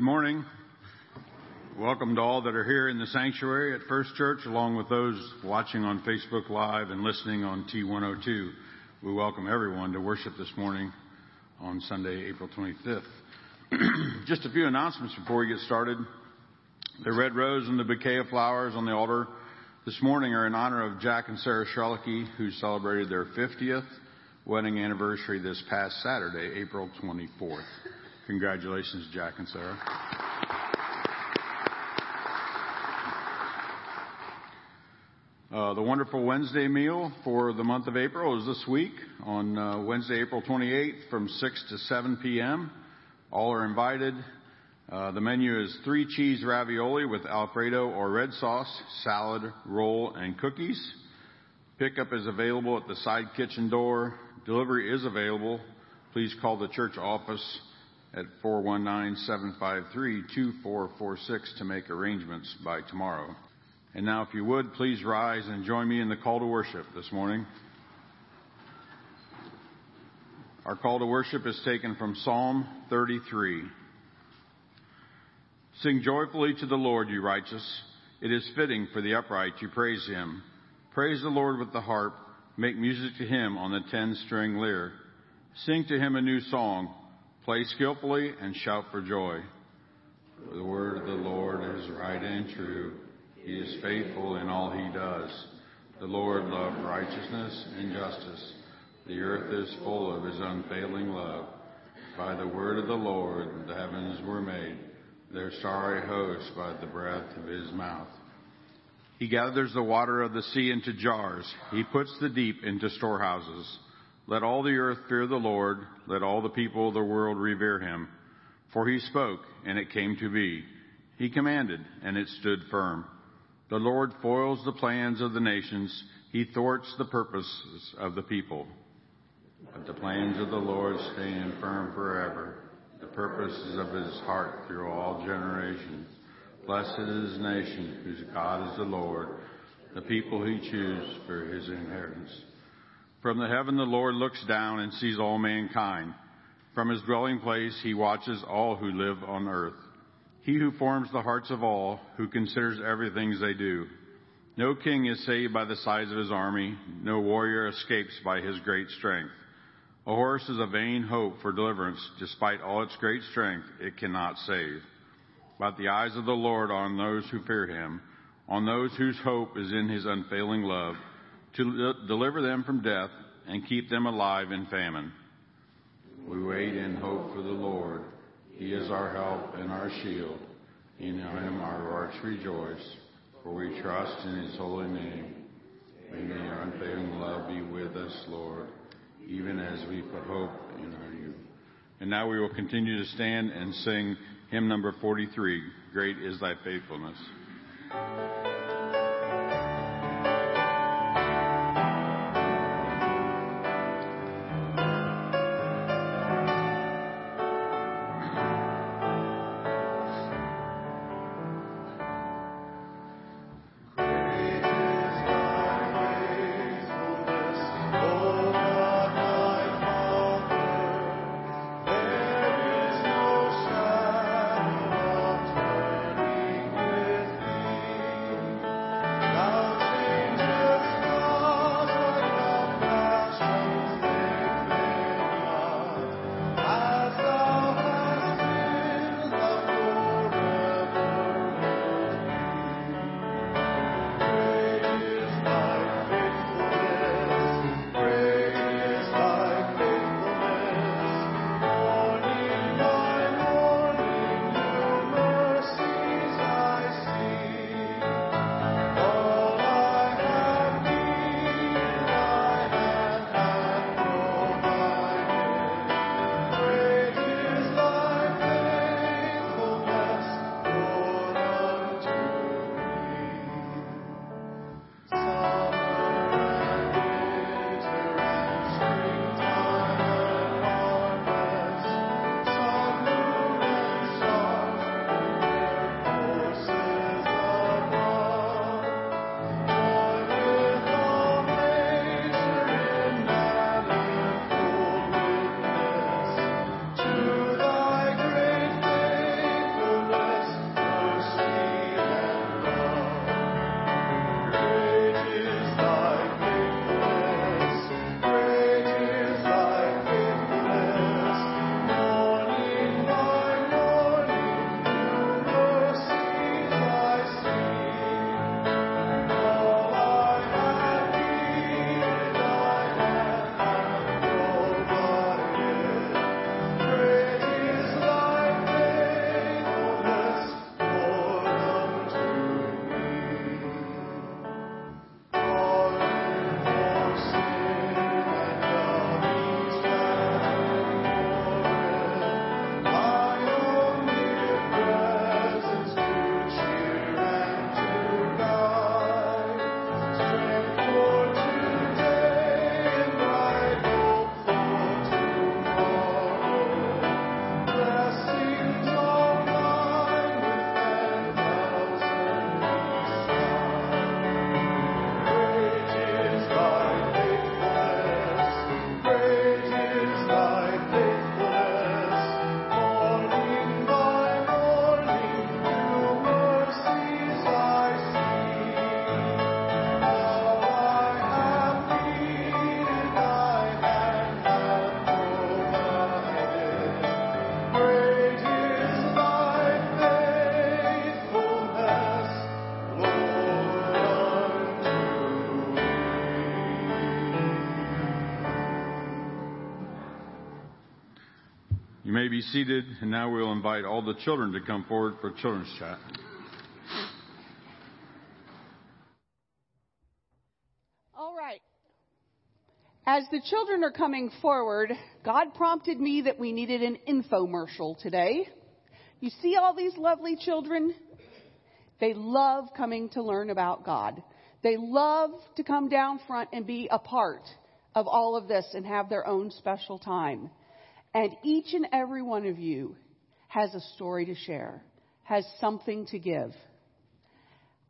Good morning. Welcome to all that are here in the sanctuary at First Church, along with those watching on Facebook Live and listening on T102. We welcome everyone to worship this morning on Sunday, April 25th. Just a few announcements before we get started. The red rose and the bouquet of flowers on the altar this morning are in honor of Jack and Sarah Charlecki, who celebrated their 50th wedding anniversary this past Saturday, April 24th. Congratulations, Jack and Sarah. Uh, the wonderful Wednesday meal for the month of April is this week on uh, Wednesday, April 28th from 6 to 7 p.m. All are invited. Uh, the menu is three cheese ravioli with Alfredo or red sauce, salad, roll, and cookies. Pickup is available at the side kitchen door. Delivery is available. Please call the church office at 419-753-2446 to make arrangements by tomorrow. And now, if you would, please rise and join me in the call to worship this morning. Our call to worship is taken from Psalm 33. Sing joyfully to the Lord, you righteous. It is fitting for the upright to praise him. Praise the Lord with the harp. Make music to him on the ten string lyre. Sing to him a new song. Play skillfully and shout for joy. For the word of the Lord is right and true. He is faithful in all he does. The Lord loved righteousness and justice. The earth is full of his unfailing love. By the word of the Lord the heavens were made, their starry host by the breath of his mouth. He gathers the water of the sea into jars. He puts the deep into storehouses. Let all the earth fear the Lord. Let all the people of the world revere him. For he spoke, and it came to be. He commanded, and it stood firm. The Lord foils the plans of the nations. He thwarts the purposes of the people. But the plans of the Lord stand firm forever, the purposes of his heart through all generations. Blessed is the nation whose God is the Lord, the people he chooses for his inheritance. From the heaven the Lord looks down and sees all mankind. From his dwelling place he watches all who live on earth. He who forms the hearts of all, who considers everything they do. No king is saved by the size of his army, no warrior escapes by his great strength. A horse is a vain hope for deliverance. Despite all its great strength, it cannot save. But the eyes of the Lord are on those who fear him, on those whose hope is in his unfailing love, to deliver them from death and keep them alive in famine. We wait in hope for the Lord. He is our help and our shield. In him our hearts rejoice, for we trust in his holy name. May your unfailing love be with us, Lord, even as we put hope in our youth. And now we will continue to stand and sing hymn number 43, Great is Thy Faithfulness. May be seated, and now we'll invite all the children to come forward for children's chat. All right. As the children are coming forward, God prompted me that we needed an infomercial today. You see all these lovely children? They love coming to learn about God. They love to come down front and be a part of all of this and have their own special time. And each and every one of you has a story to share, has something to give.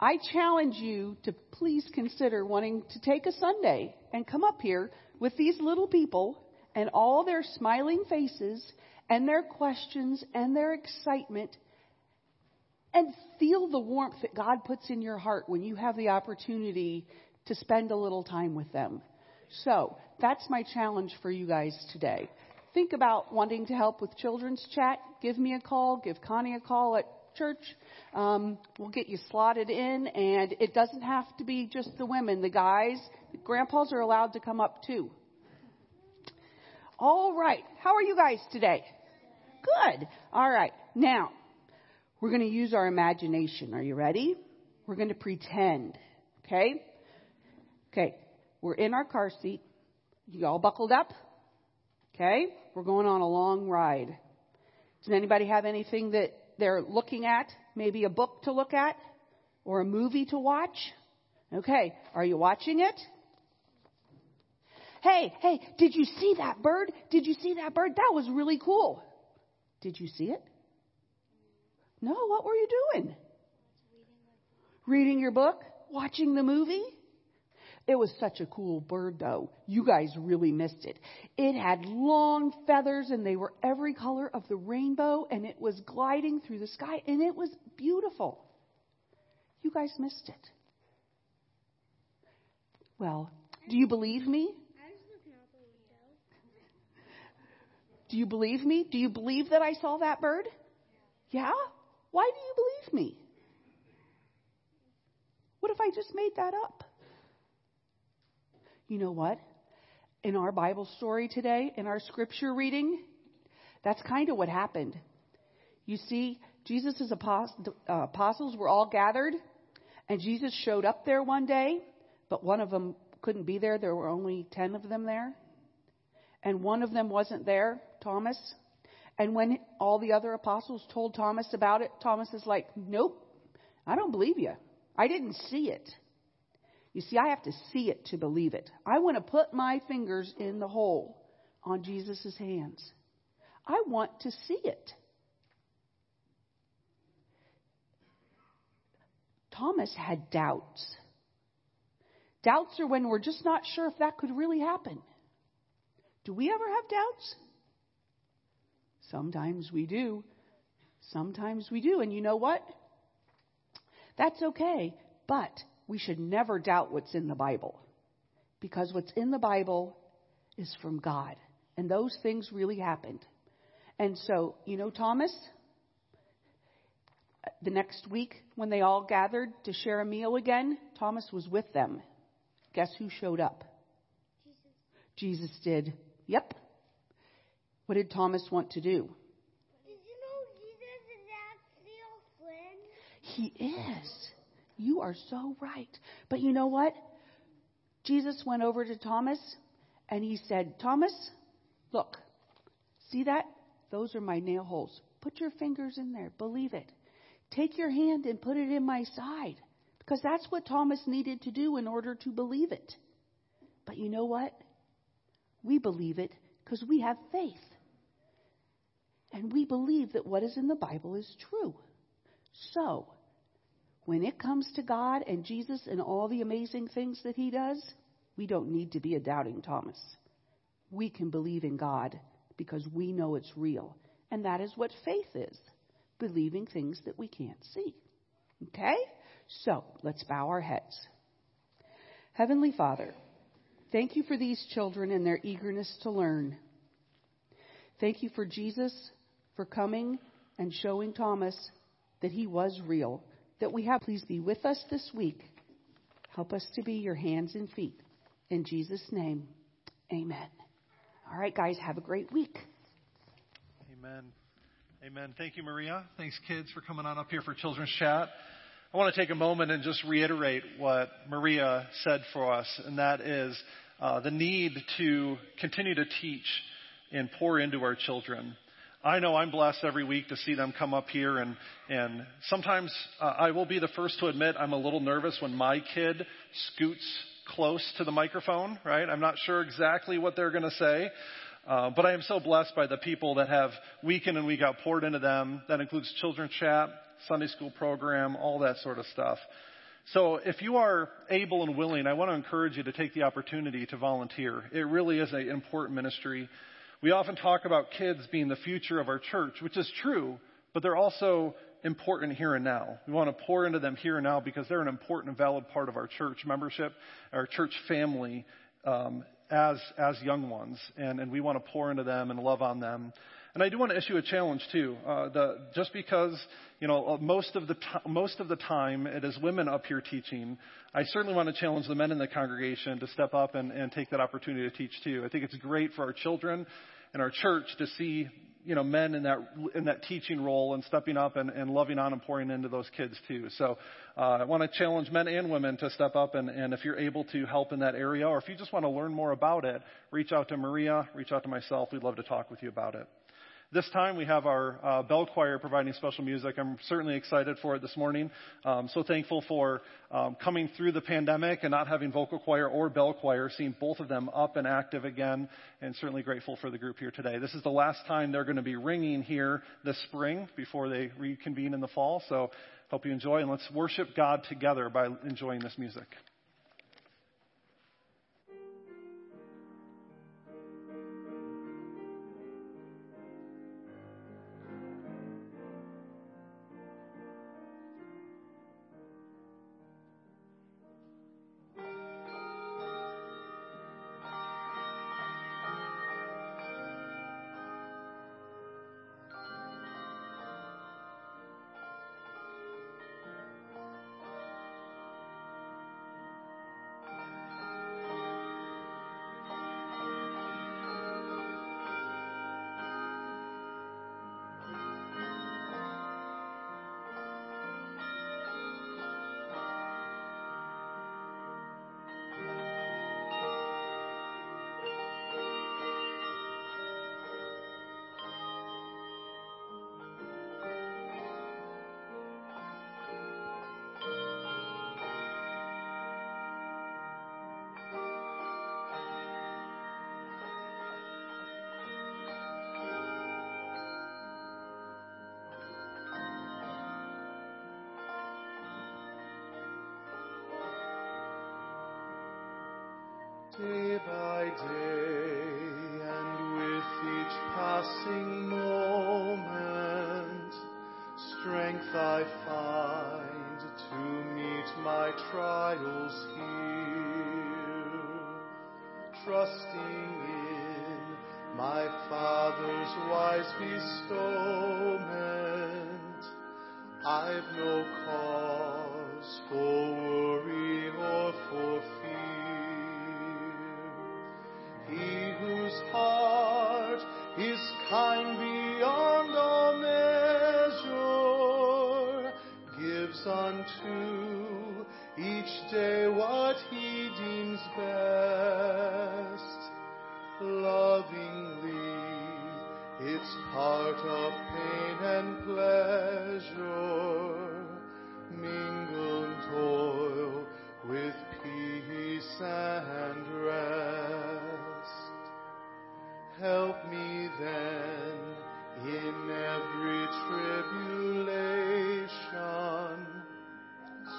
I challenge you to please consider wanting to take a Sunday and come up here with these little people and all their smiling faces and their questions and their excitement and feel the warmth that God puts in your heart when you have the opportunity to spend a little time with them. So that's my challenge for you guys today. Think about wanting to help with children's chat. Give me a call. Give Connie a call at church. Um, we'll get you slotted in, and it doesn't have to be just the women. The guys, the grandpas are allowed to come up too. All right. How are you guys today? Good. All right. Now, we're going to use our imagination. Are you ready? We're going to pretend. Okay? Okay. We're in our car seat. You all buckled up? Okay? We're going on a long ride. Does anybody have anything that they're looking at, maybe a book to look at or a movie to watch. Okay, are you watching it? Hey, hey, did you see that bird? Did you see that bird? That was really cool. Did you see it? No, what were you doing? Reading your book? Watching the movie? It was such a cool bird, though. You guys really missed it. It had long feathers, and they were every color of the rainbow, and it was gliding through the sky, and it was beautiful. You guys missed it. Well, do you believe me? Do you believe me? Do you believe that I saw that bird? Yeah? Why do you believe me? What if I just made that up? You know what? In our Bible story today, in our scripture reading, that's kind of what happened. You see, Jesus' uh, apostles were all gathered, and Jesus showed up there one day, but one of them couldn't be there. There were only 10 of them there. And one of them wasn't there, Thomas. And when all the other apostles told Thomas about it, Thomas is like, Nope, I don't believe you. I didn't see it. You see, I have to see it to believe it. I want to put my fingers in the hole on Jesus' hands. I want to see it. Thomas had doubts. Doubts are when we're just not sure if that could really happen. Do we ever have doubts? Sometimes we do. Sometimes we do. And you know what? That's okay. But we should never doubt what's in the Bible. Because what's in the Bible is from God. And those things really happened. And so, you know, Thomas, the next week when they all gathered to share a meal again, Thomas was with them. Guess who showed up? Jesus, Jesus did. Yep. What did Thomas want to do? Did you know Jesus is actually a friend? He is. You are so right. But you know what? Jesus went over to Thomas and he said, Thomas, look, see that? Those are my nail holes. Put your fingers in there. Believe it. Take your hand and put it in my side. Because that's what Thomas needed to do in order to believe it. But you know what? We believe it because we have faith. And we believe that what is in the Bible is true. So, when it comes to God and Jesus and all the amazing things that He does, we don't need to be a doubting Thomas. We can believe in God because we know it's real. And that is what faith is believing things that we can't see. Okay? So, let's bow our heads. Heavenly Father, thank you for these children and their eagerness to learn. Thank you for Jesus for coming and showing Thomas that he was real that we have. Please be with us this week. Help us to be your hands and feet. In Jesus' name, amen. All right, guys, have a great week. Amen. Amen. Thank you, Maria. Thanks, kids, for coming on up here for Children's Chat. I want to take a moment and just reiterate what Maria said for us, and that is uh, the need to continue to teach and pour into our children. I know I'm blessed every week to see them come up here, and and sometimes uh, I will be the first to admit I'm a little nervous when my kid scoots close to the microphone. Right? I'm not sure exactly what they're going to say. Uh, but I am so blessed by the people that have week in and week out poured into them. That includes children's chat, Sunday school program, all that sort of stuff. So if you are able and willing, I want to encourage you to take the opportunity to volunteer. It really is an important ministry. We often talk about kids being the future of our church, which is true, but they're also important here and now. We want to pour into them here and now because they're an important and valid part of our church membership, our church family, um, as as young ones, and, and we want to pour into them and love on them. And I do want to issue a challenge too. Uh, the, just because you know uh, most of the t- most of the time it is women up here teaching, I certainly want to challenge the men in the congregation to step up and, and take that opportunity to teach too. I think it's great for our children and our church to see you know men in that in that teaching role and stepping up and, and loving on and pouring into those kids too. So uh, I want to challenge men and women to step up and, and if you're able to help in that area or if you just want to learn more about it, reach out to Maria, reach out to myself. We'd love to talk with you about it. This time we have our uh, bell choir providing special music. I'm certainly excited for it this morning. Um, so thankful for um, coming through the pandemic and not having vocal choir or bell choir, seeing both of them up and active again, and certainly grateful for the group here today. This is the last time they're going to be ringing here this spring before they reconvene in the fall. So hope you enjoy, and let's worship God together by enjoying this music. My Father's wise bestowment. I've no cause for worry or for fear. He whose heart is kind beyond all measure gives unto each day what he deems best. Lovingly, it's part of pain and pleasure, mingled toil with peace and rest. Help me then in every tribulation,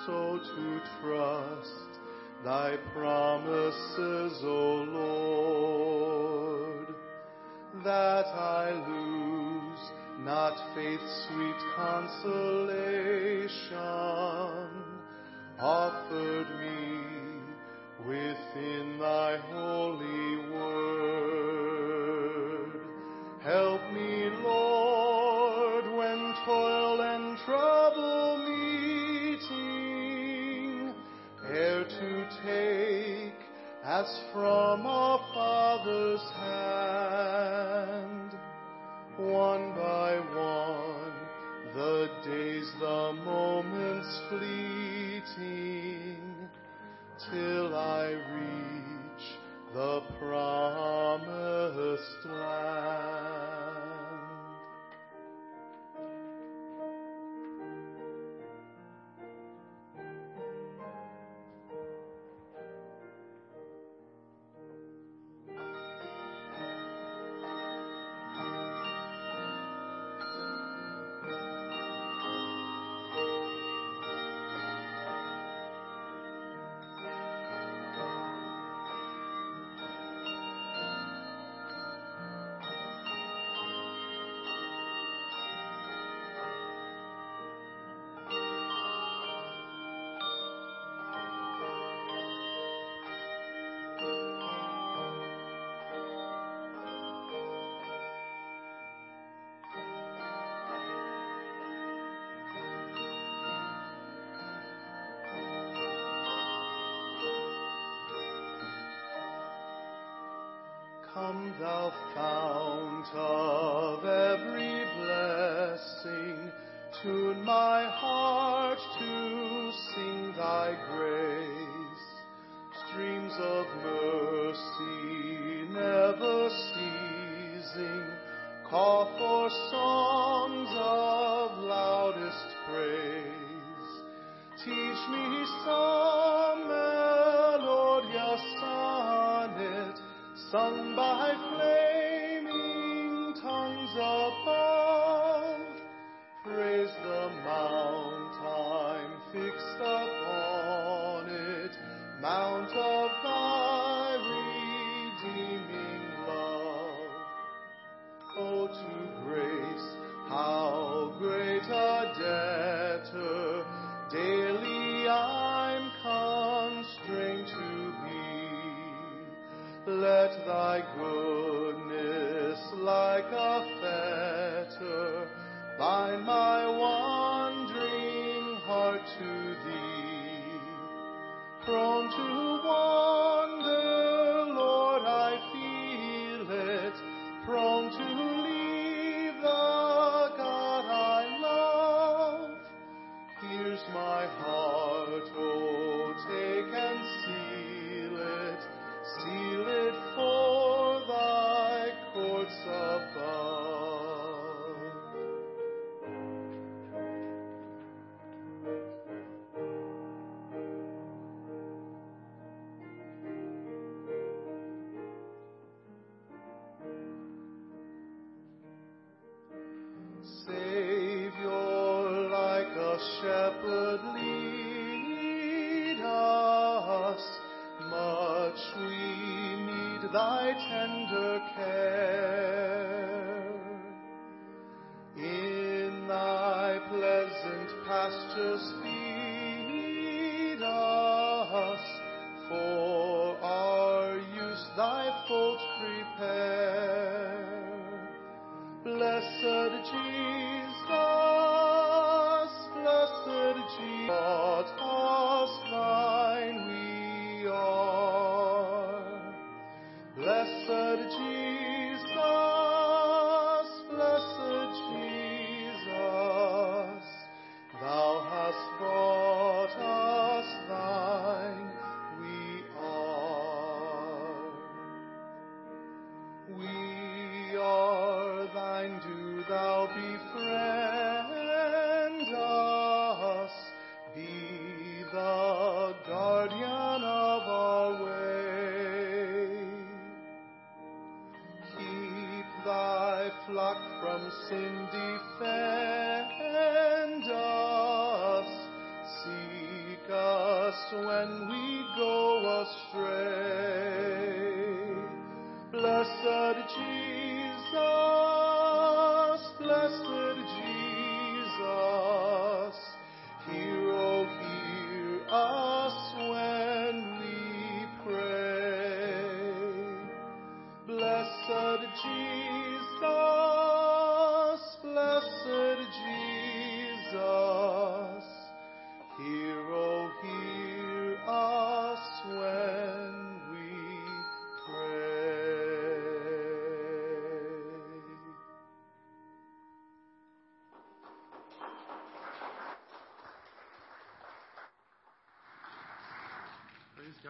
so to trust thy promises, O Lord, that I lose not faith's sweet consolation offered me within thy holy word. Help me, Lord, when toil and trouble meeting, ere to take as from our Father's hand. One by one, the days, the moments fleeting, till I reach the promised land. Come, thou fount of every blessing, tune my heart. tender care.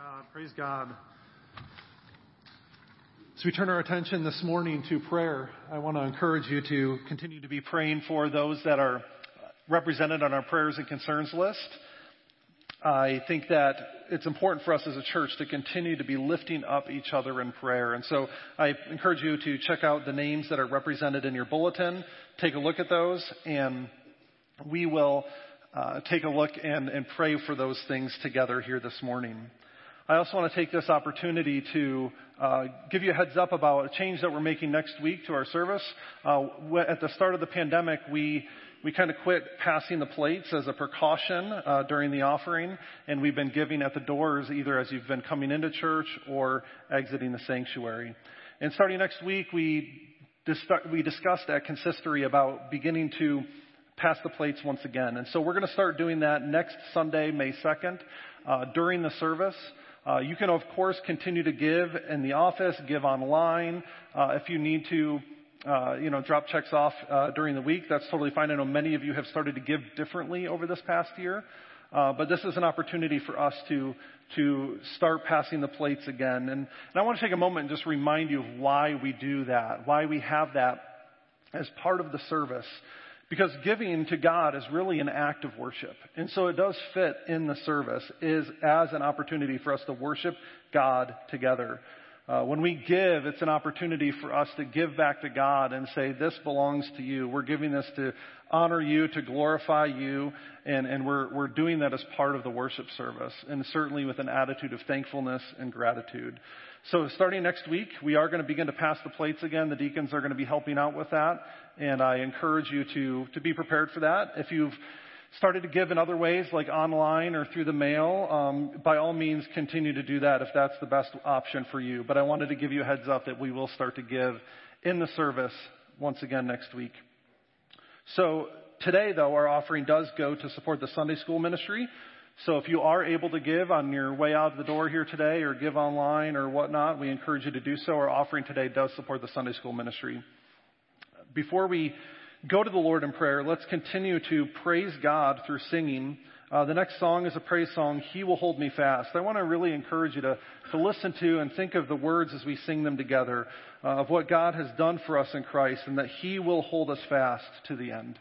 God. Praise God. As we turn our attention this morning to prayer, I want to encourage you to continue to be praying for those that are represented on our prayers and concerns list. I think that it's important for us as a church to continue to be lifting up each other in prayer. And so I encourage you to check out the names that are represented in your bulletin, take a look at those, and we will uh, take a look and, and pray for those things together here this morning. I also want to take this opportunity to uh, give you a heads up about a change that we're making next week to our service. Uh, at the start of the pandemic, we we kind of quit passing the plates as a precaution uh, during the offering, and we've been giving at the doors either as you've been coming into church or exiting the sanctuary. And starting next week, we dis- we discussed at consistory about beginning to pass the plates once again. And so we're going to start doing that next Sunday, May 2nd, uh, during the service. Uh, you can, of course, continue to give in the office, give online. Uh, if you need to, uh, you know, drop checks off uh, during the week, that's totally fine. I know many of you have started to give differently over this past year. Uh, but this is an opportunity for us to to start passing the plates again. And, and I want to take a moment and just remind you of why we do that, why we have that as part of the service. Because giving to God is really an act of worship. And so it does fit in the service is as an opportunity for us to worship God together. Uh, when we give, it's an opportunity for us to give back to God and say, this belongs to you. We're giving this to honor you, to glorify you, and, and we're, we're doing that as part of the worship service, and certainly with an attitude of thankfulness and gratitude. So starting next week, we are going to begin to pass the plates again. The deacons are going to be helping out with that. And I encourage you to, to be prepared for that. If you've started to give in other ways, like online or through the mail, um, by all means continue to do that if that's the best option for you. But I wanted to give you a heads up that we will start to give in the service once again next week. So today, though, our offering does go to support the Sunday school ministry. So if you are able to give on your way out the door here today or give online or whatnot, we encourage you to do so. Our offering today does support the Sunday school ministry. Before we go to the Lord in prayer, let's continue to praise God through singing. Uh, the next song is a praise song, He Will Hold Me Fast. I want to really encourage you to, to listen to and think of the words as we sing them together uh, of what God has done for us in Christ and that He will hold us fast to the end.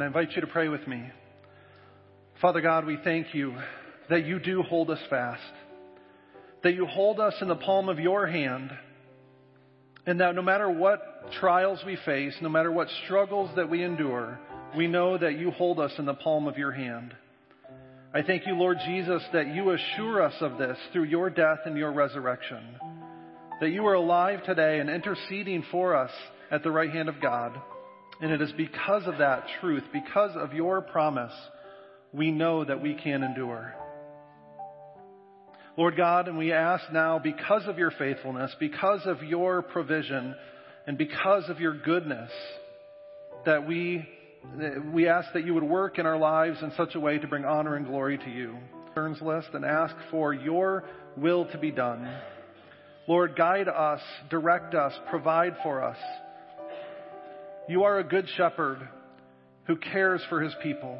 Amen. I invite you to pray with me. Father God, we thank you that you do hold us fast, that you hold us in the palm of your hand, and that no matter what trials we face, no matter what struggles that we endure, we know that you hold us in the palm of your hand. I thank you, Lord Jesus, that you assure us of this through your death and your resurrection, that you are alive today and interceding for us at the right hand of God. And it is because of that truth, because of your promise, we know that we can endure. Lord God, and we ask now, because of your faithfulness, because of your provision, and because of your goodness, that we, we ask that you would work in our lives in such a way to bring honor and glory to you. Turns list and ask for your will to be done. Lord, guide us, direct us, provide for us. You are a good shepherd who cares for his people.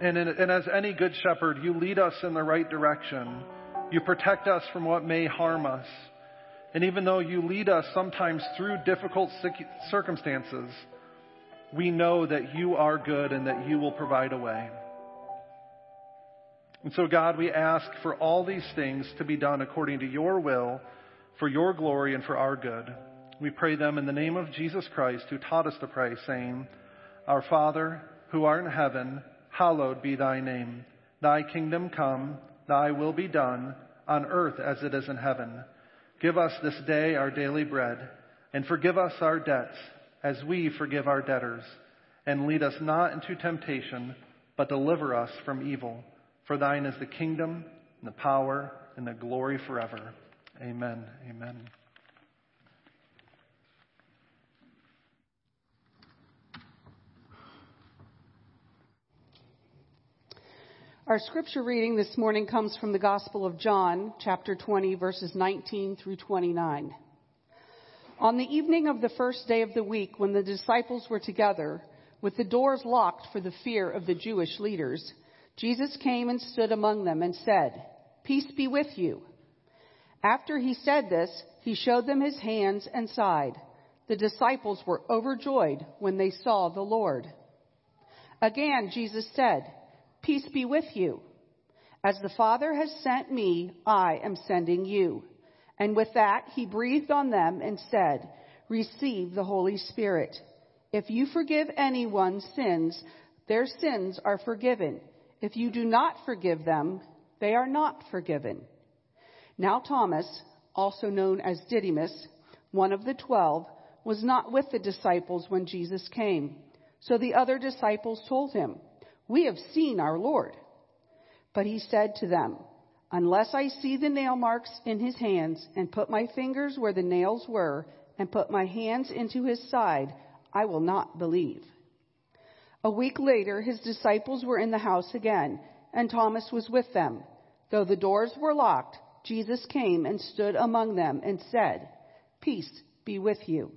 And, in, and, as any good shepherd, you lead us in the right direction. You protect us from what may harm us. And even though you lead us sometimes through difficult circumstances, we know that you are good and that you will provide a way. And so, God, we ask for all these things to be done according to your will, for your glory, and for our good. We pray them in the name of Jesus Christ, who taught us to pray, saying, Our Father, who art in heaven, hallowed be thy name. Thy kingdom come, thy will be done, on earth as it is in heaven. Give us this day our daily bread, and forgive us our debts, as we forgive our debtors. And lead us not into temptation, but deliver us from evil. For thine is the kingdom, and the power, and the glory forever. Amen. Amen. Our scripture reading this morning comes from the Gospel of John, chapter 20, verses 19 through 29. On the evening of the first day of the week, when the disciples were together, with the doors locked for the fear of the Jewish leaders, Jesus came and stood among them and said, Peace be with you. After he said this, he showed them his hands and side. The disciples were overjoyed when they saw the Lord. Again, Jesus said, Peace be with you. As the Father has sent me, I am sending you. And with that, he breathed on them and said, Receive the Holy Spirit. If you forgive anyone's sins, their sins are forgiven. If you do not forgive them, they are not forgiven. Now Thomas, also known as Didymus, one of the twelve, was not with the disciples when Jesus came. So the other disciples told him, we have seen our Lord. But he said to them, Unless I see the nail marks in his hands, and put my fingers where the nails were, and put my hands into his side, I will not believe. A week later, his disciples were in the house again, and Thomas was with them. Though the doors were locked, Jesus came and stood among them and said, Peace be with you.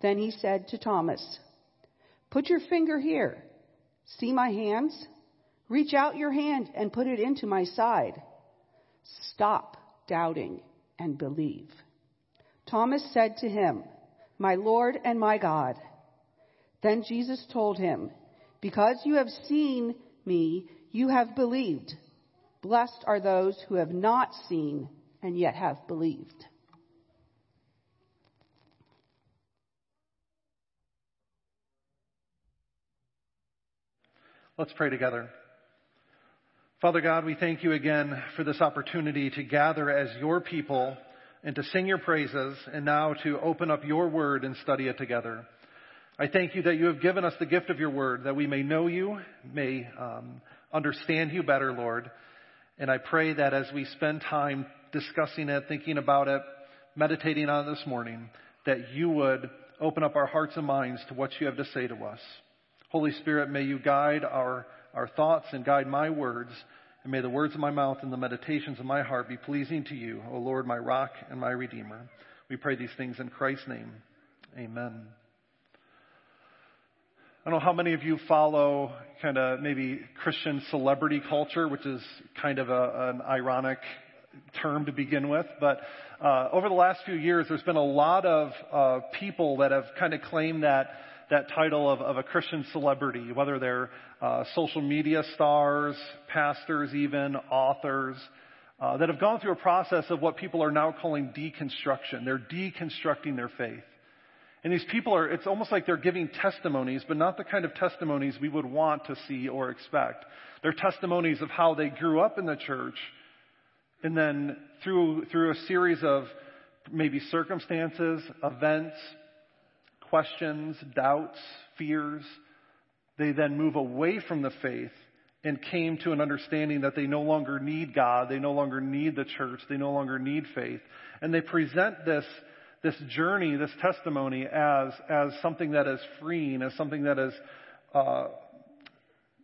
Then he said to Thomas, Put your finger here See my hands? Reach out your hand and put it into my side. Stop doubting and believe. Thomas said to him, My Lord and my God. Then Jesus told him, Because you have seen me, you have believed. Blessed are those who have not seen and yet have believed. Let's pray together. Father God, we thank you again for this opportunity to gather as your people and to sing your praises and now to open up your word and study it together. I thank you that you have given us the gift of your word, that we may know you, may um, understand you better, Lord. And I pray that as we spend time discussing it, thinking about it, meditating on it this morning, that you would open up our hearts and minds to what you have to say to us. Holy Spirit, may you guide our, our thoughts and guide my words. And may the words of my mouth and the meditations of my heart be pleasing to you, O Lord, my rock and my redeemer. We pray these things in Christ's name. Amen. I don't know how many of you follow kind of maybe Christian celebrity culture, which is kind of a, an ironic term to begin with, but uh, over the last few years, there's been a lot of uh, people that have kind of claimed that that title of, of a Christian celebrity, whether they're uh, social media stars, pastors, even authors, uh, that have gone through a process of what people are now calling deconstruction. They're deconstructing their faith. And these people are, it's almost like they're giving testimonies, but not the kind of testimonies we would want to see or expect. They're testimonies of how they grew up in the church, and then through, through a series of maybe circumstances, events, questions, doubts, fears, they then move away from the faith and came to an understanding that they no longer need God, they no longer need the church, they no longer need faith. And they present this this journey, this testimony, as, as something that is freeing, as something that is uh,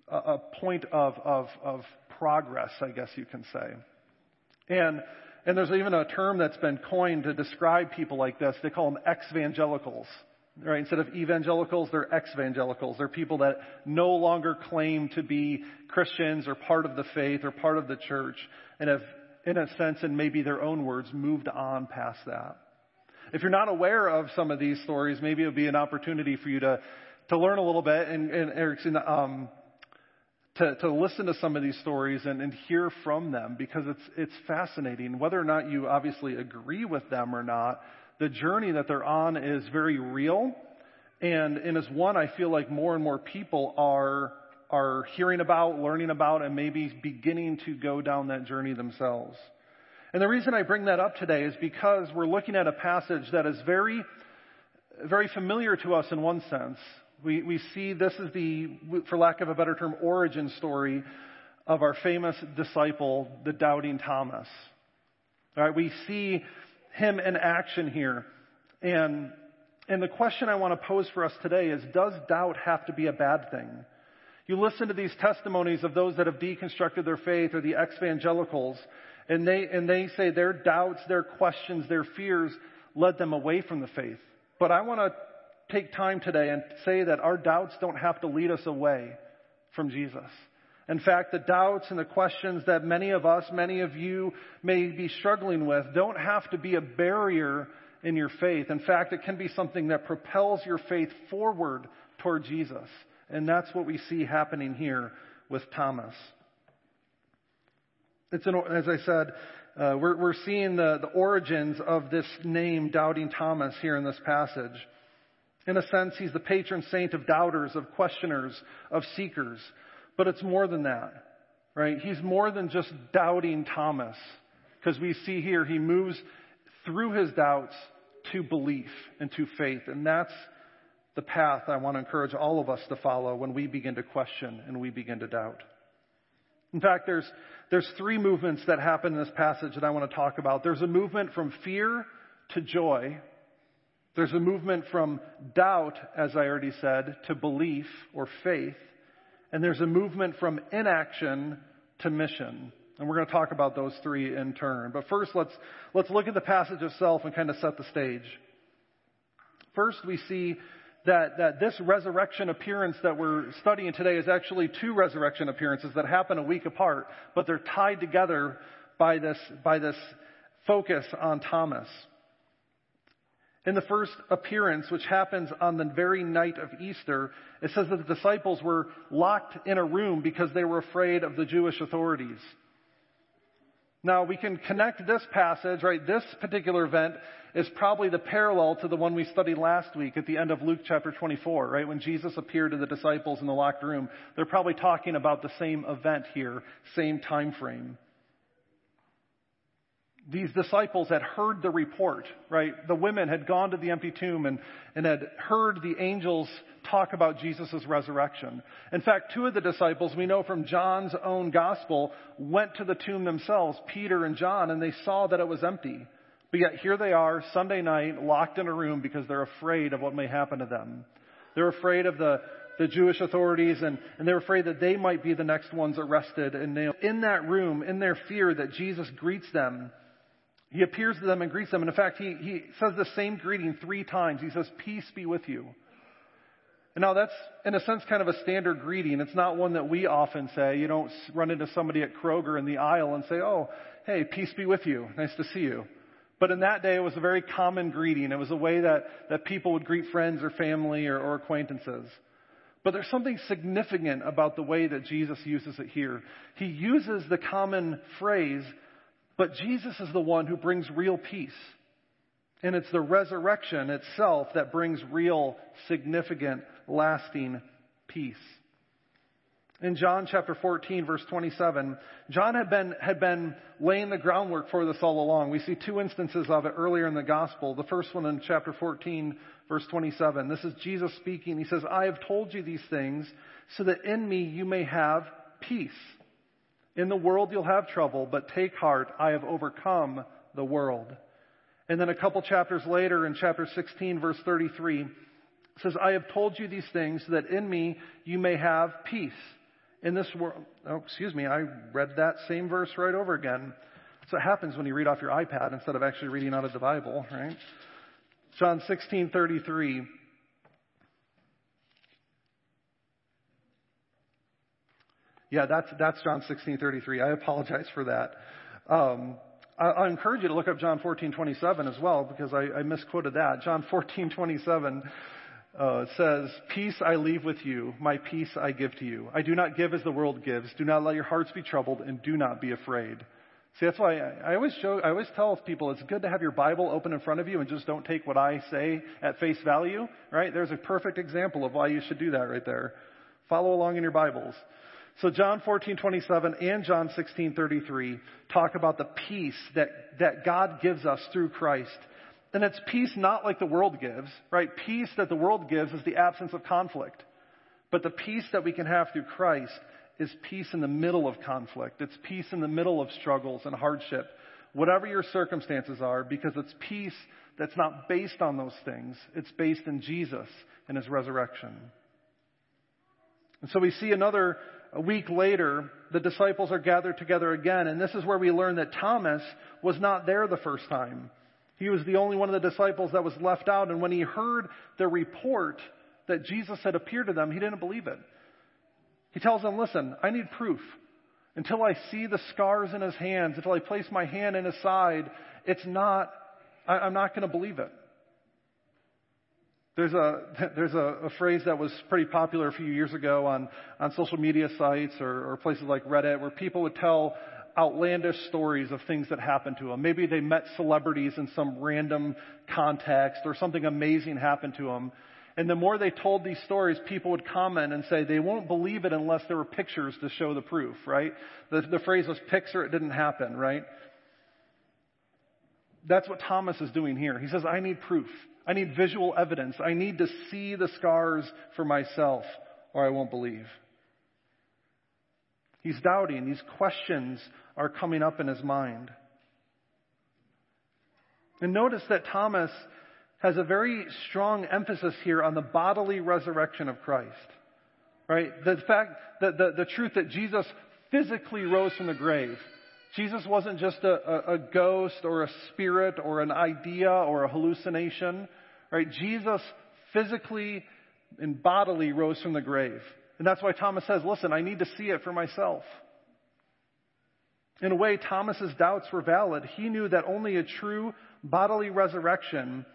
a point of, of, of progress, I guess you can say. And, and there's even a term that's been coined to describe people like this. They call them ex-evangelicals. Right? Instead of evangelicals, they're ex-evangelicals. They're people that no longer claim to be Christians or part of the faith or part of the church and have, in a sense, in maybe their own words, moved on past that. If you're not aware of some of these stories, maybe it would be an opportunity for you to, to learn a little bit and, and um, to, to listen to some of these stories and, and hear from them because it's, it's fascinating. Whether or not you obviously agree with them or not, the journey that they're on is very real. And, and one I feel like more and more people are, are hearing about, learning about, and maybe beginning to go down that journey themselves. And the reason I bring that up today is because we're looking at a passage that is very, very familiar to us in one sense. We, we see this is the, for lack of a better term, origin story of our famous disciple, the doubting Thomas. All right, we see him in action here. And, and the question I want to pose for us today is, does doubt have to be a bad thing? You listen to these testimonies of those that have deconstructed their faith or the ex-evangelicals, and they, and they say their doubts, their questions, their fears led them away from the faith. But I want to take time today and say that our doubts don't have to lead us away from Jesus. In fact, the doubts and the questions that many of us, many of you may be struggling with don't have to be a barrier in your faith. In fact, it can be something that propels your faith forward toward Jesus. And that's what we see happening here with Thomas. It's an, as I said, uh, we're, we're seeing the, the origins of this name, Doubting Thomas, here in this passage. In a sense, he's the patron saint of doubters, of questioners, of seekers. But it's more than that, right? He's more than just doubting Thomas. Because we see here he moves through his doubts to belief and to faith. And that's the path I want to encourage all of us to follow when we begin to question and we begin to doubt. In fact, there's, there's three movements that happen in this passage that I want to talk about. There's a movement from fear to joy. There's a movement from doubt, as I already said, to belief or faith. And there's a movement from inaction to mission. And we're going to talk about those three in turn. But first, let's, let's look at the passage itself and kind of set the stage. First, we see that, that this resurrection appearance that we're studying today is actually two resurrection appearances that happen a week apart, but they're tied together by this, by this focus on Thomas. In the first appearance, which happens on the very night of Easter, it says that the disciples were locked in a room because they were afraid of the Jewish authorities. Now we can connect this passage, right? This particular event is probably the parallel to the one we studied last week at the end of Luke chapter 24, right? When Jesus appeared to the disciples in the locked room. They're probably talking about the same event here, same time frame. These disciples had heard the report, right? The women had gone to the empty tomb and, and had heard the angels talk about Jesus' resurrection. In fact, two of the disciples, we know from John's own gospel, went to the tomb themselves, Peter and John, and they saw that it was empty. But yet here they are, Sunday night, locked in a room because they're afraid of what may happen to them. They're afraid of the, the Jewish authorities and, and they're afraid that they might be the next ones arrested and nailed. In that room, in their fear that Jesus greets them, he appears to them and greets them. And in fact, he, he says the same greeting three times. He says, peace be with you. And now that's, in a sense, kind of a standard greeting. It's not one that we often say. You don't run into somebody at Kroger in the aisle and say, oh, hey, peace be with you. Nice to see you. But in that day, it was a very common greeting. It was a way that, that people would greet friends or family or, or acquaintances. But there's something significant about the way that Jesus uses it here. He uses the common phrase, but Jesus is the one who brings real peace. And it's the resurrection itself that brings real, significant, lasting peace. In John chapter 14 verse 27, John had been, had been laying the groundwork for this all along. We see two instances of it earlier in the gospel. The first one in chapter 14 verse 27. This is Jesus speaking. He says, I have told you these things so that in me you may have peace. In the world you'll have trouble, but take heart. I have overcome the world. And then a couple chapters later in chapter 16 verse 33, it says, I have told you these things that in me you may have peace in this world. Oh, excuse me, I read that same verse right over again. So it happens when you read off your iPad instead of actually reading out of the Bible, right? John 16:33. Yeah, that's that's John 16:33. I apologize for that. Um, I, I, encourage you to look up John 14:27 as well because I, I misquoted that. John 14:27 uh, says, Peace I leave with you, my peace I give to you. I do not give as the world gives. Do not let your hearts be troubled, and do not be afraid. See, that's why I, I always show, I always tell people it's good to have your Bible open in front of you and just don't take what I say at face value, right? There's a perfect example of why you should do that right there. Follow along in your Bibles. So John 14:27 and John 16:33 talk about the peace that, that God gives us through Christ And it's peace not like the world gives, right? Peace that the world gives is the absence of conflict. But the peace that we can have through Christ is peace in the middle of conflict. It's peace in the middle of struggles and hardship, whatever your circumstances are, because it's peace that's not based on those things. It's based in Jesus and His resurrection. And so we see another a week later, the disciples are gathered together again, and this is where we learn that Thomas was not there the first time. He was the only one of the disciples that was left out. And when he heard the report that Jesus had appeared to them, he didn't believe it. He tells them, listen, I need proof. Until I see the scars in his hands, until I place my hand in his side, it's not, I, am not going to believe it. There's a, there's a, a, phrase that was pretty popular a few years ago on, on social media sites or, or places like Reddit where people would tell outlandish stories of things that happened to them. Maybe they met celebrities in some random context or something amazing happened to them. And the more they told these stories, people would comment and say they won't believe it unless there were pictures to show the proof, right? The, the phrase was picture it didn't happen, right? That's what Thomas is doing here. He says, I need proof. I need visual evidence. I need to see the scars for myself or I won't believe. He's doubting. These questions are coming up in his mind. And notice that Thomas has a very strong emphasis here on the bodily resurrection of Christ. Right? The fact that the, the truth that Jesus physically rose from the grave. Jesus wasn't just a, a, a ghost or a spirit or an idea or a hallucination. Right? Jesus physically and bodily rose from the grave. And that's why Thomas says, listen, I need to see it for myself. In a way, Thomas's doubts were valid. He knew that only a true bodily resurrection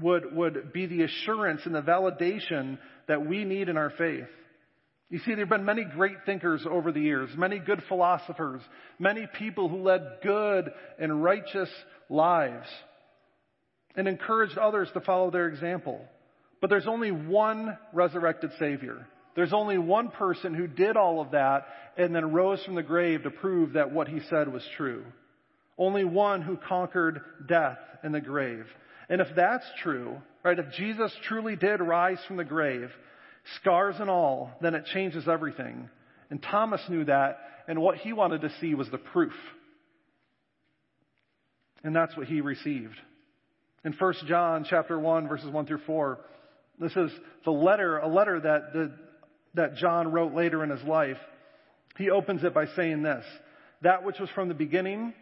would, would be the assurance and the validation that we need in our faith. You see, there have been many great thinkers over the years, many good philosophers, many people who led good and righteous lives and encouraged others to follow their example. But there's only one resurrected Savior. There's only one person who did all of that and then rose from the grave to prove that what he said was true. Only one who conquered death and the grave. And if that's true, right, if Jesus truly did rise from the grave, scars and all, then it changes everything. And Thomas knew that, and what he wanted to see was the proof. And that's what he received. In 1 John chapter 1 verses 1 through 4, this is the letter, a letter that the that John wrote later in his life, he opens it by saying this That which was from the beginning,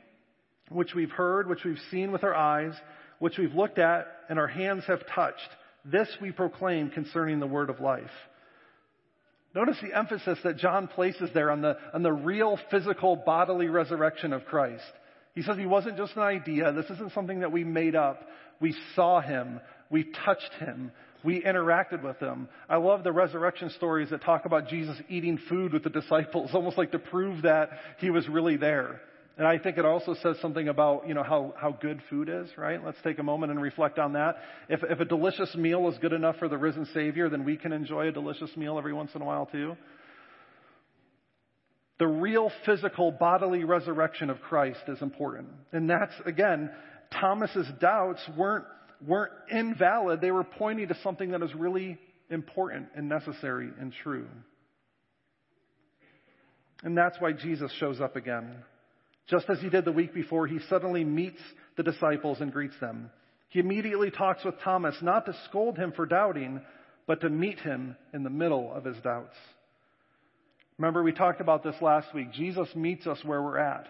which we've heard, which we've seen with our eyes, which we've looked at, and our hands have touched, this we proclaim concerning the word of life. Notice the emphasis that John places there on the, on the real physical bodily resurrection of Christ. He says he wasn't just an idea. This isn't something that we made up. We saw him. We touched him. We interacted with him. I love the resurrection stories that talk about Jesus eating food with the disciples, almost like to prove that he was really there. And I think it also says something about, you know, how, how good food is, right? Let's take a moment and reflect on that. If, if a delicious meal is good enough for the risen Savior, then we can enjoy a delicious meal every once in a while too. The real physical bodily resurrection of Christ is important. And that's, again, Thomas's doubts weren't, weren't invalid. They were pointing to something that is really important and necessary and true. And that's why Jesus shows up again. Just as he did the week before, he suddenly meets the disciples and greets them. He immediately talks with Thomas, not to scold him for doubting, but to meet him in the middle of his doubts. Remember, we talked about this last week. Jesus meets us where we're at.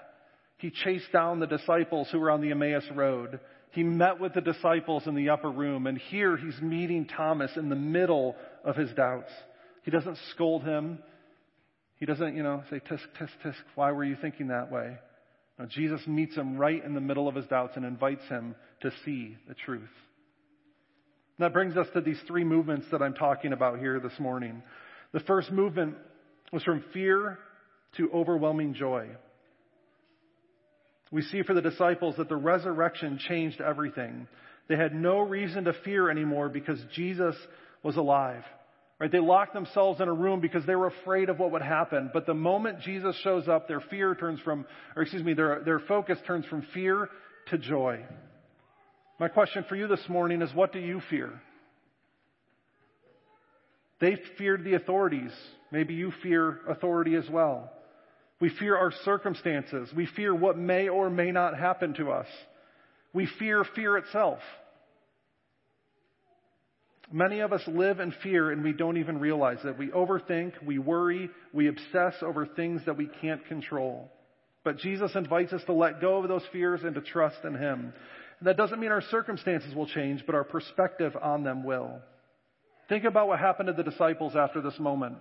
He chased down the disciples who were on the Emmaus Road. He met with the disciples in the upper room, and here he's meeting Thomas in the middle of his doubts. He doesn't scold him. He doesn't, you know, say, tisk, tisk, tisk, why were you thinking that way? No, Jesus meets him right in the middle of his doubts and invites him to see the truth. And that brings us to these three movements that I'm talking about here this morning. The first movement was from fear to overwhelming joy. We see for the disciples that the resurrection changed everything. They had no reason to fear anymore because Jesus was alive. Right? They locked themselves in a room because they were afraid of what would happen. But the moment Jesus shows up, their fear turns from, or excuse me, their, their focus turns from fear to joy. My question for you this morning is what do you fear? They feared the authorities. Maybe you fear authority as well. We fear our circumstances. We fear what may or may not happen to us. We fear fear itself. Many of us live in fear and we don't even realize it. We overthink, we worry, we obsess over things that we can't control. But Jesus invites us to let go of those fears and to trust in Him. And that doesn't mean our circumstances will change, but our perspective on them will. Think about what happened to the disciples after this moment.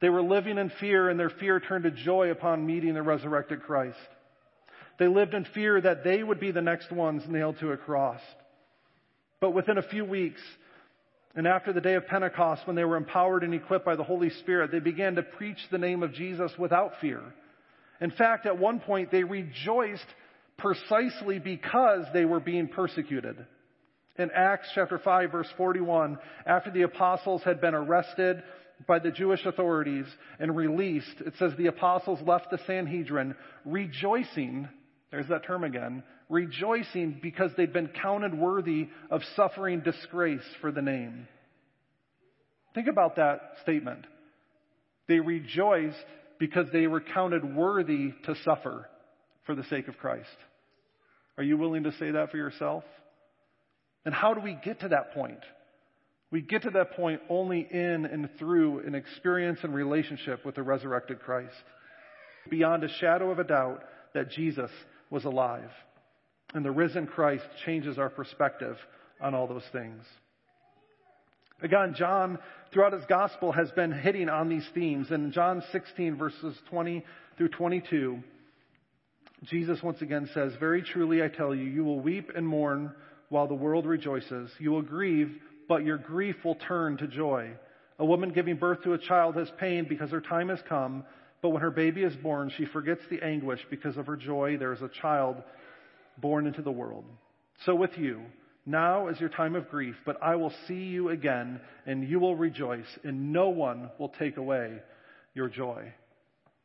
They were living in fear, and their fear turned to joy upon meeting the resurrected Christ. They lived in fear that they would be the next ones nailed to a cross. But within a few weeks, and after the day of Pentecost, when they were empowered and equipped by the Holy Spirit, they began to preach the name of Jesus without fear. In fact, at one point, they rejoiced precisely because they were being persecuted. In Acts chapter 5 verse 41, after the apostles had been arrested by the Jewish authorities and released, it says the apostles left the Sanhedrin rejoicing, there's that term again, rejoicing because they'd been counted worthy of suffering disgrace for the name. Think about that statement. They rejoiced because they were counted worthy to suffer for the sake of Christ. Are you willing to say that for yourself? And how do we get to that point? We get to that point only in and through an experience and relationship with the resurrected Christ. Beyond a shadow of a doubt that Jesus was alive. And the risen Christ changes our perspective on all those things. Again, John, throughout his gospel, has been hitting on these themes. In John 16, verses 20 through 22, Jesus once again says, Very truly I tell you, you will weep and mourn while the world rejoices. You will grieve, but your grief will turn to joy. A woman giving birth to a child has pain because her time has come, but when her baby is born, she forgets the anguish because of her joy. There is a child born into the world. So with you, now is your time of grief, but I will see you again, and you will rejoice, and no one will take away your joy.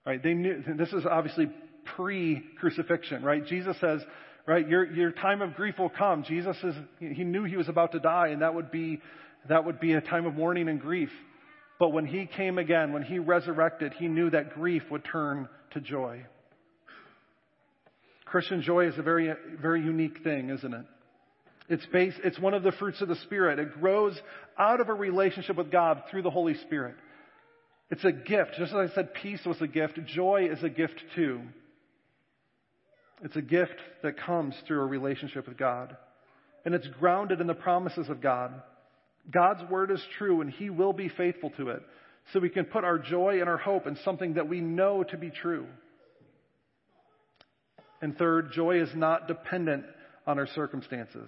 Right? They knew this is obviously pre-crucifixion, right? Jesus says, right? Your, your time of grief will come. Jesus is, he knew he was about to die and that would be, that would be a time of mourning and grief. But when he came again, when he resurrected, he knew that grief would turn to joy. Christian joy is a very, very unique thing, isn't it? It's based, it's one of the fruits of the Spirit. It grows out of a relationship with God through the Holy Spirit. It's a gift. Just as I said peace was a gift, joy is a gift too. It's a gift that comes through a relationship with God. And it's grounded in the promises of God. God's word is true and he will be faithful to it. So we can put our joy and our hope in something that we know to be true. And third, joy is not dependent on our circumstances.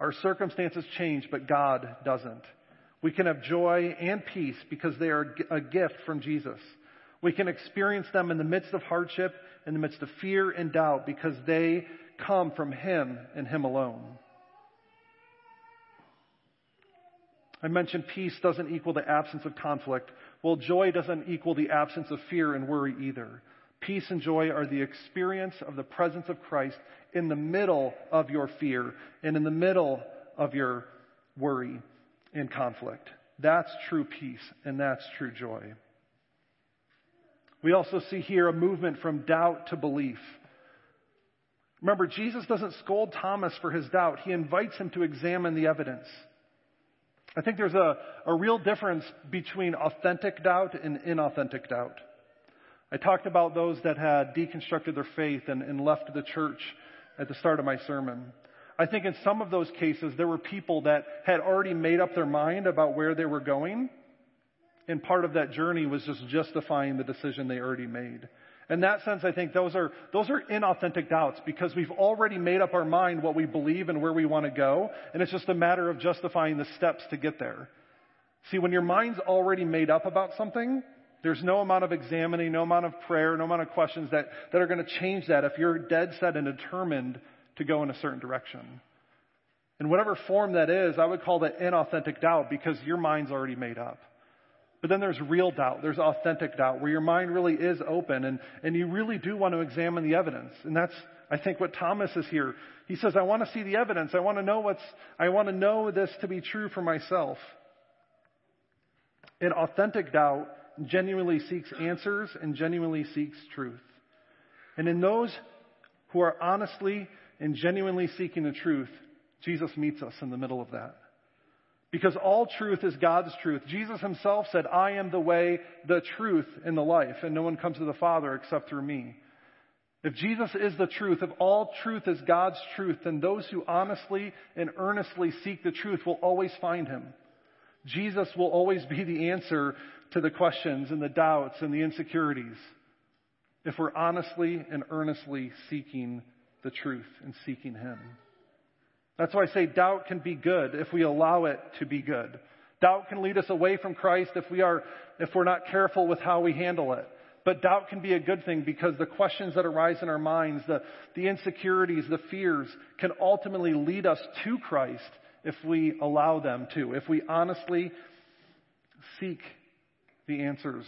Our circumstances change, but God doesn't. We can have joy and peace because they are a gift from Jesus. We can experience them in the midst of hardship, in the midst of fear and doubt, because they come from Him and Him alone. I mentioned peace doesn't equal the absence of conflict. Well, joy doesn't equal the absence of fear and worry either. Peace and joy are the experience of the presence of Christ in the middle of your fear and in the middle of your worry and conflict. That's true peace and that's true joy. We also see here a movement from doubt to belief. Remember, Jesus doesn't scold Thomas for his doubt. He invites him to examine the evidence. I think there's a, a real difference between authentic doubt and inauthentic doubt. I talked about those that had deconstructed their faith and, and left the church at the start of my sermon. I think in some of those cases, there were people that had already made up their mind about where they were going, and part of that journey was just justifying the decision they already made. In that sense, I think those are, those are inauthentic doubts because we've already made up our mind what we believe and where we want to go, and it's just a matter of justifying the steps to get there. See, when your mind's already made up about something, there's no amount of examining, no amount of prayer, no amount of questions that, that are going to change that if you're dead set and determined to go in a certain direction. In whatever form that is, I would call that inauthentic doubt because your mind's already made up. But then there's real doubt. There's authentic doubt where your mind really is open and, and you really do want to examine the evidence. And that's, I think, what Thomas is here. He says, I want to see the evidence. I want to know what's, I want to know this to be true for myself. In authentic doubt, genuinely seeks answers and genuinely seeks truth. And in those who are honestly and genuinely seeking the truth, Jesus meets us in the middle of that. Because all truth is God's truth. Jesus himself said, I am the way, the truth, and the life, and no one comes to the Father except through me. If Jesus is the truth, if all truth is God's truth, then those who honestly and earnestly seek the truth will always find him. Jesus will always be the answer to the questions and the doubts and the insecurities if we're honestly and earnestly seeking the truth and seeking Him. That's why I say doubt can be good if we allow it to be good. Doubt can lead us away from Christ if we are, if we're not careful with how we handle it. But doubt can be a good thing because the questions that arise in our minds, the, the insecurities, the fears can ultimately lead us to Christ if we allow them to, if we honestly seek the answers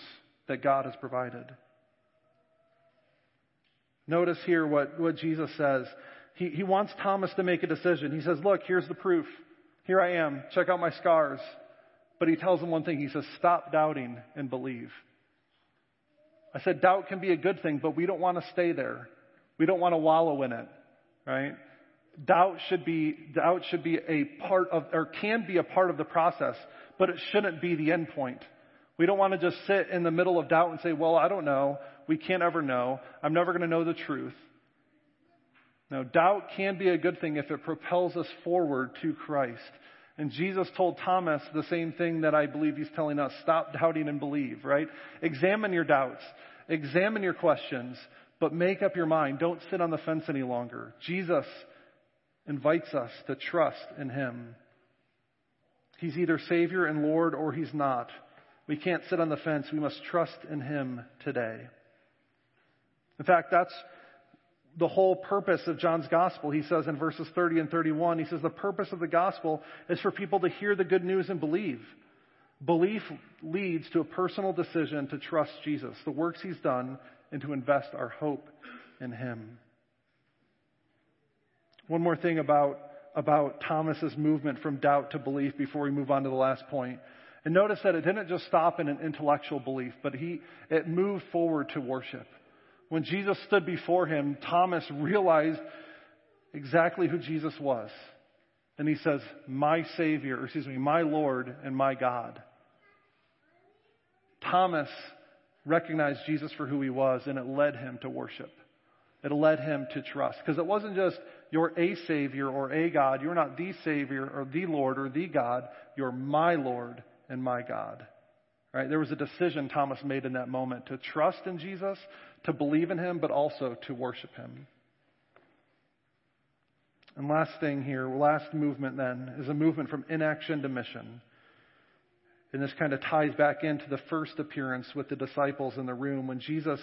that God has provided. Notice here what, what Jesus says. He, he wants Thomas to make a decision. He says, Look, here's the proof. Here I am. Check out my scars. But he tells him one thing. He says, Stop doubting and believe. I said, doubt can be a good thing, but we don't want to stay there. We don't want to wallow in it, right? Doubt should be, doubt should be a part of, or can be a part of the process, but it shouldn't be the end point. We don't want to just sit in the middle of doubt and say, well, I don't know. We can't ever know. I'm never going to know the truth. No, doubt can be a good thing if it propels us forward to Christ. And Jesus told Thomas the same thing that I believe he's telling us. Stop doubting and believe, right? Examine your doubts. Examine your questions, but make up your mind. Don't sit on the fence any longer. Jesus invites us to trust in him. He's either Savior and Lord or he's not. We can't sit on the fence. We must trust in Him today. In fact, that's the whole purpose of John's gospel. He says in verses 30 and 31, he says the purpose of the gospel is for people to hear the good news and believe. Belief leads to a personal decision to trust Jesus, the works he's done, and to invest our hope in him. One more thing about, about Thomas's movement from doubt to belief before we move on to the last point. And notice that it didn't just stop in an intellectual belief, but he, it moved forward to worship. When Jesus stood before him, Thomas realized exactly who Jesus was. And he says, My Savior, excuse me, my Lord and my God. Thomas recognized Jesus for who he was, and it led him to worship. It led him to trust. Because it wasn't just you're a Savior or a God. You're not the Savior or the Lord or the God. You're my Lord and my God. Right? There was a decision Thomas made in that moment to trust in Jesus, to believe in him, but also to worship him. And last thing here, last movement then, is a movement from inaction to mission. And this kind of ties back into the first appearance with the disciples in the room when Jesus,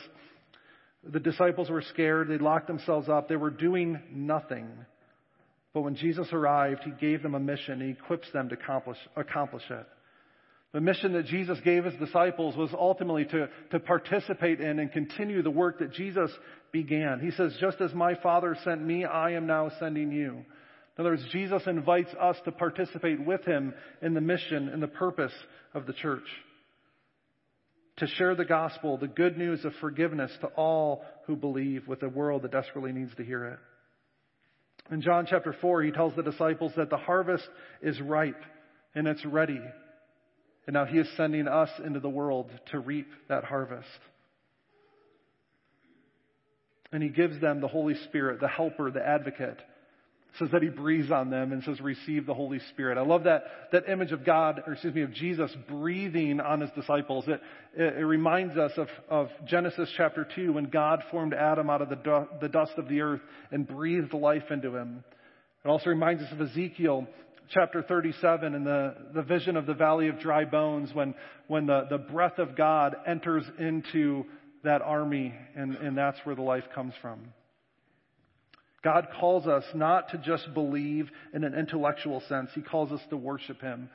the disciples were scared, they locked themselves up, they were doing nothing. But when Jesus arrived, he gave them a mission, he equips them to accomplish, accomplish it. The mission that Jesus gave his disciples was ultimately to, to participate in and continue the work that Jesus began. He says, just as my Father sent me, I am now sending you. In other words, Jesus invites us to participate with him in the mission and the purpose of the church. To share the gospel, the good news of forgiveness to all who believe with a world that desperately needs to hear it. In John chapter 4, he tells the disciples that the harvest is ripe and it's ready. And now he is sending us into the world to reap that harvest. And he gives them the Holy Spirit, the helper, the advocate. says that he breathes on them and says, receive the Holy Spirit. I love that, that image of God, or excuse me, of Jesus breathing on his disciples. It, it, it reminds us of, of Genesis chapter 2 when God formed Adam out of the, the dust of the earth and breathed life into him. It also reminds us of Ezekiel chapter 37 and the, the vision of the valley of dry bones when, when the, the breath of God enters into that army and, and that's where the life comes from. God calls us not to just believe in an intellectual sense. He calls us to worship Him.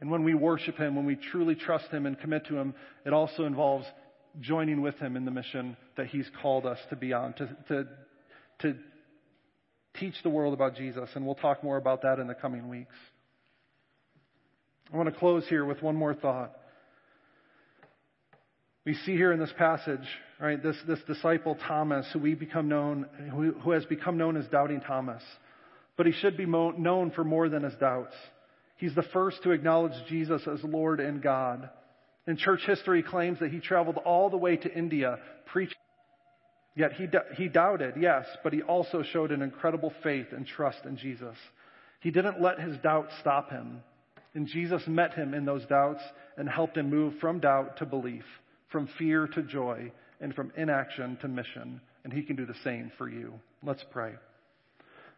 And when we worship Him, when we truly trust Him and commit to Him, it also involves joining with Him in the mission that He's called us to be on, to, to, to teach the world about Jesus, and we'll talk more about that in the coming weeks. I want to close here with one more thought. We see here in this passage, right, this, this disciple Thomas, who we become known, who, who has become known as Doubting Thomas. But he should be mo- known for more than his doubts. He's the first to acknowledge Jesus as Lord and God. And church history claims that he traveled all the way to India preaching Yet he, he doubted, yes, but he also showed an incredible faith and trust in Jesus. He didn't let his doubts stop him. And Jesus met him in those doubts and helped him move from doubt to belief, from fear to joy, and from inaction to mission. And he can do the same for you. Let's pray.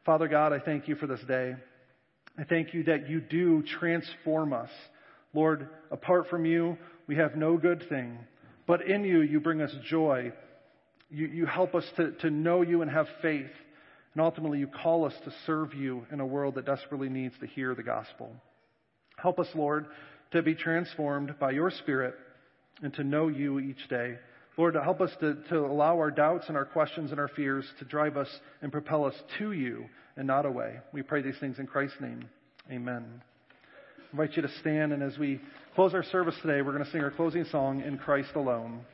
Father God, I thank you for this day. I thank you that you do transform us. Lord, apart from you, we have no good thing. But in you, you bring us joy you, you help us to, to know you and have faith. And ultimately, you call us to serve you in a world that desperately needs to hear the gospel. Help us, Lord, to be transformed by your Spirit and to know you each day. Lord, help us to, to allow our doubts and our questions and our fears to drive us and propel us to you and not away. We pray these things in Christ's name. Amen. I invite you to stand, and as we close our service today, we're going to sing our closing song, In Christ Alone.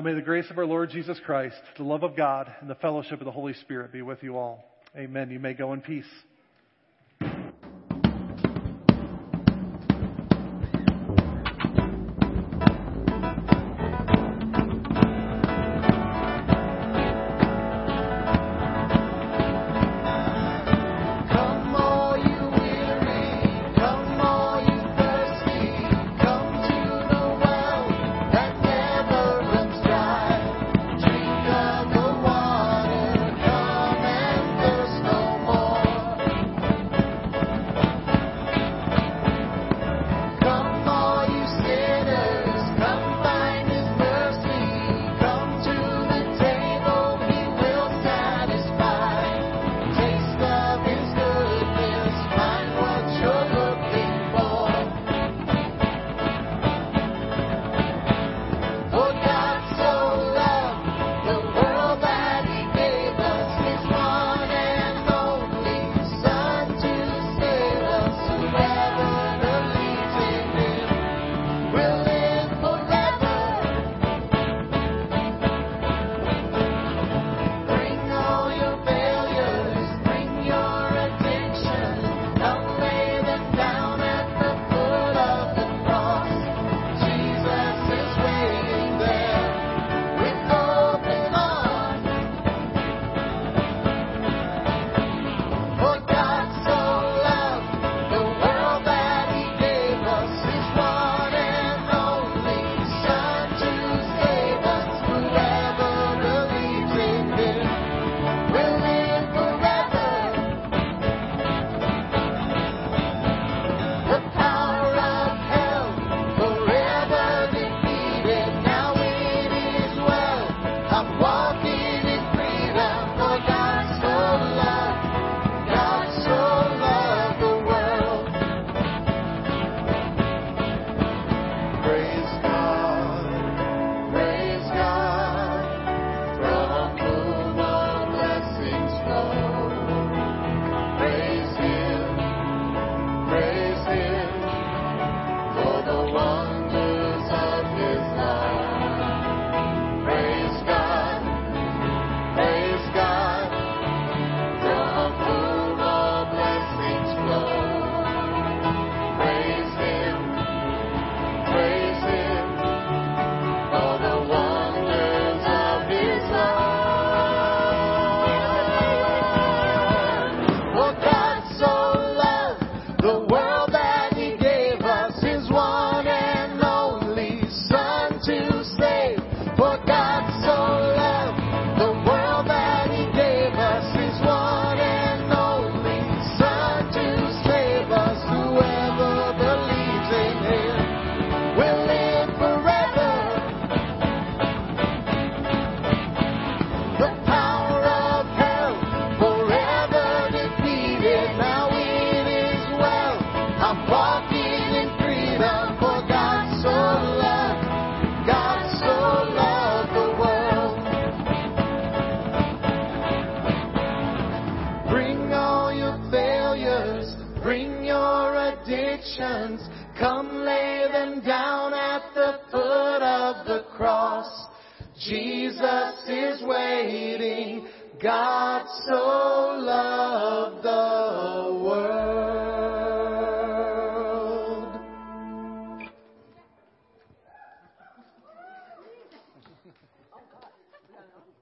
Now may the grace of our Lord Jesus Christ, the love of God, and the fellowship of the Holy Spirit be with you all. Amen. You may go in peace.